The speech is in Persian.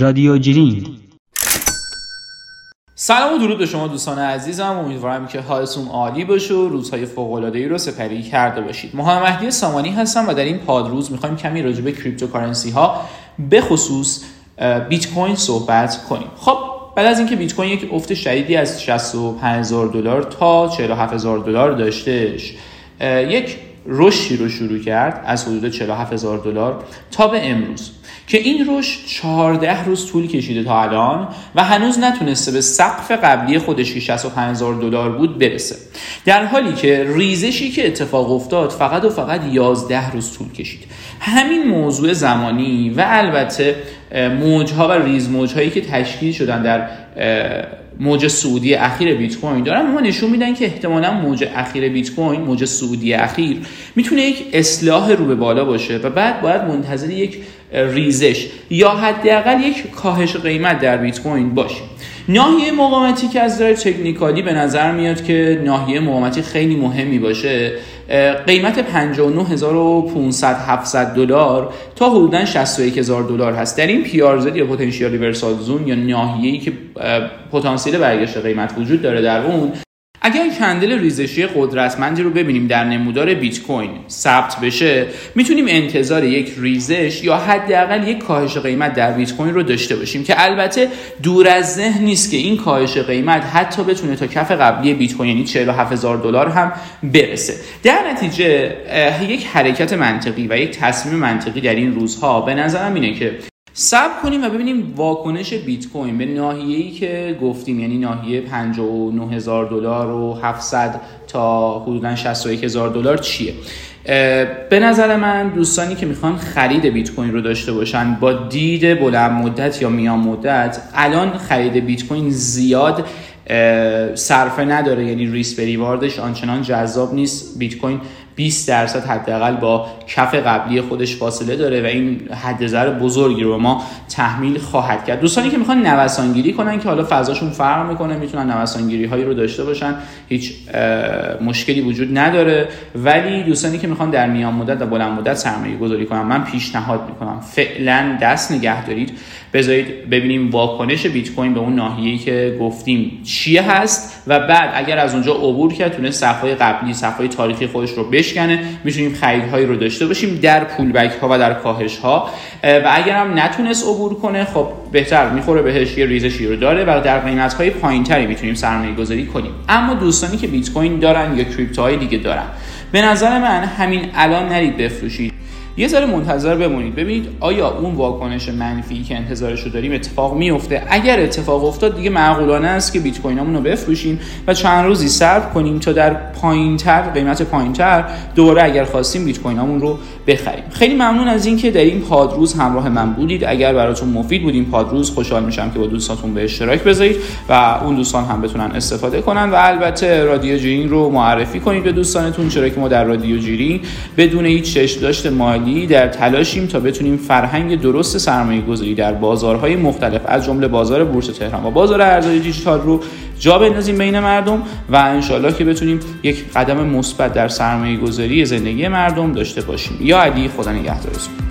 رادیو گرین سلام و درود به شما دوستان عزیزم. امیدوارم که حالتون عالی باشه و روزهای فوق العاده ای رو سپری کرده باشید. محمد مهدی سامانی هستم و در این پادروز می‌خوایم کمی راجع به cryptocurrency ها به خصوص بیت کوین صحبت کنیم. خب بعد از اینکه بیت کوین یک افت شدیدی از 65000 دلار تا 47000 دلار داشتهش یک رشدی رو شروع کرد از حدود 47000 دلار تا به امروز که این رشد 14 روز طول کشیده تا الان و هنوز نتونسته به سقف قبلی خودش که 65000 دلار بود برسه. در حالی که ریزشی که اتفاق افتاد فقط و فقط 11 روز طول کشید. همین موضوع زمانی و البته موجها و ریز موجهایی که تشکیل شدن در موج سعودی اخیر بیت کوین دارن. ما نشون میدن که احتمالا موج اخیر بیت کوین موج سعودی اخیر می‌تونه یک اصلاح رو به بالا باشه و بعد باید منتظر یک ریزش یا حداقل یک کاهش قیمت در بیت کوین باشیم. ناحیه مقاومتی که از نظر تکنیکالی به نظر میاد که ناحیه مقاومتی خیلی مهمی باشه قیمت 59500 700 دلار تا حدودا 61000 دلار هست. در این پیارزد یا پتانسیال ریورسال زون یا ناحیه‌ای که پتانسیل برگشت قیمت وجود داره در اون اگر کندل ریزشی قدرتمندی رو ببینیم در نمودار بیت کوین ثبت بشه می‌تونیم انتظار یک ریزش یا حداقل یک کاهش قیمت در بیت کوین رو داشته باشیم که البته دور از ذهن نیست که این کاهش قیمت حتی بتونه تا کف قبلی بیت کوین یعنی 47000 دلار هم برسه. در نتیجه یک حرکت منطقی و یک تصمیم منطقی در این روزها به نظرم اینه که سب کنیم و ببینیم واکنش بیت کوین به ناحیه‌ای که گفتیم یعنی ناحیه 59000 دلار و 700 تا حدودا 61000 دلار چیه؟ به نظر من دوستانی که می‌خوان خرید بیت کوین رو داشته باشن با دید بلند مدت یا میان مدت الان خرید بیت کوین زیاد صرفه نداره یعنی ریس ریواردش آنچنان جذاب نیست. بیت کوین 20 درصد حداقل با کف قبلی خودش فاصله داره و این حدزر بزرگی رو ما تحمیل خواهد کرد. دوستانی که می‌خوان نوسانگیری کنن که حالا فضاشون فرق می‌کنه می‌تونن نوسانگیری هایی رو داشته باشن هیچ مشکلی وجود نداره. ولی دوستانی که می‌خوان در میان مدت و بلند مدت سرمایه گذاری کنن من پیشنهاد می‌کنم فعلا دست نگه دارید. بذارید ببینیم واکنش بیت کوین به اون ناحیه‌ای که گفتیم چیه هست و بعد اگر از اونجا عبور کرد تونه صفحه قبلی صفحه تاریخی خودش رو بشکنه می‌تونیم خریدهایی رو داشته باشیم در پول بک ها و در کاهش ها و اگر هم نتونست عبور کنه خب بهتر می‌خوره بهش یه ریزشی رو داره و در قیمت های پایینتری می‌تونیم سرمایه گذاری کنیم. اما دوستانی که بیت کوین دارن یا کریپتوهای دیگه دارن به نظر من همین الان نرید بفروشید. یه ذره منتظر بمونید. ببینید آیا اون واکنش منفی که انتظارش رو داریم اتفاق میفته اگر اتفاق افتاد دیگه معقولانه است که بیت کوینامون رو بفروشیم و چند روزی صبر کنیم تا در پایینتر قیمت پایینتر دوباره اگر خواستیم بیت کوینامون رو بخریم. خیلی ممنون از اینکه در این پادروز همراه من بودید. اگر براتون مفید بود این پادروز خوشحال میشم که با دوستاتون به اشتراک بذارید و اون دوستان هم بتونن استفاده کنن و البته رادیو جیرین رو معرفی کنید به دوستانتون چرا که ما در رادیو جیرین بدون هیچ چش داشت مالی در تلاشیم تا بتونیم فرهنگ درست سرمایه گذاری در بازارهای مختلف از جمله بازار بورس تهران و بازار ارزهای دیجیتال رو جا بندازیم بین مردم و انشالله که بتونیم یک قدم مثبت در سرمایه گذاری زندگی مردم داشته باشیم. یا علی خدا نگهدارتون.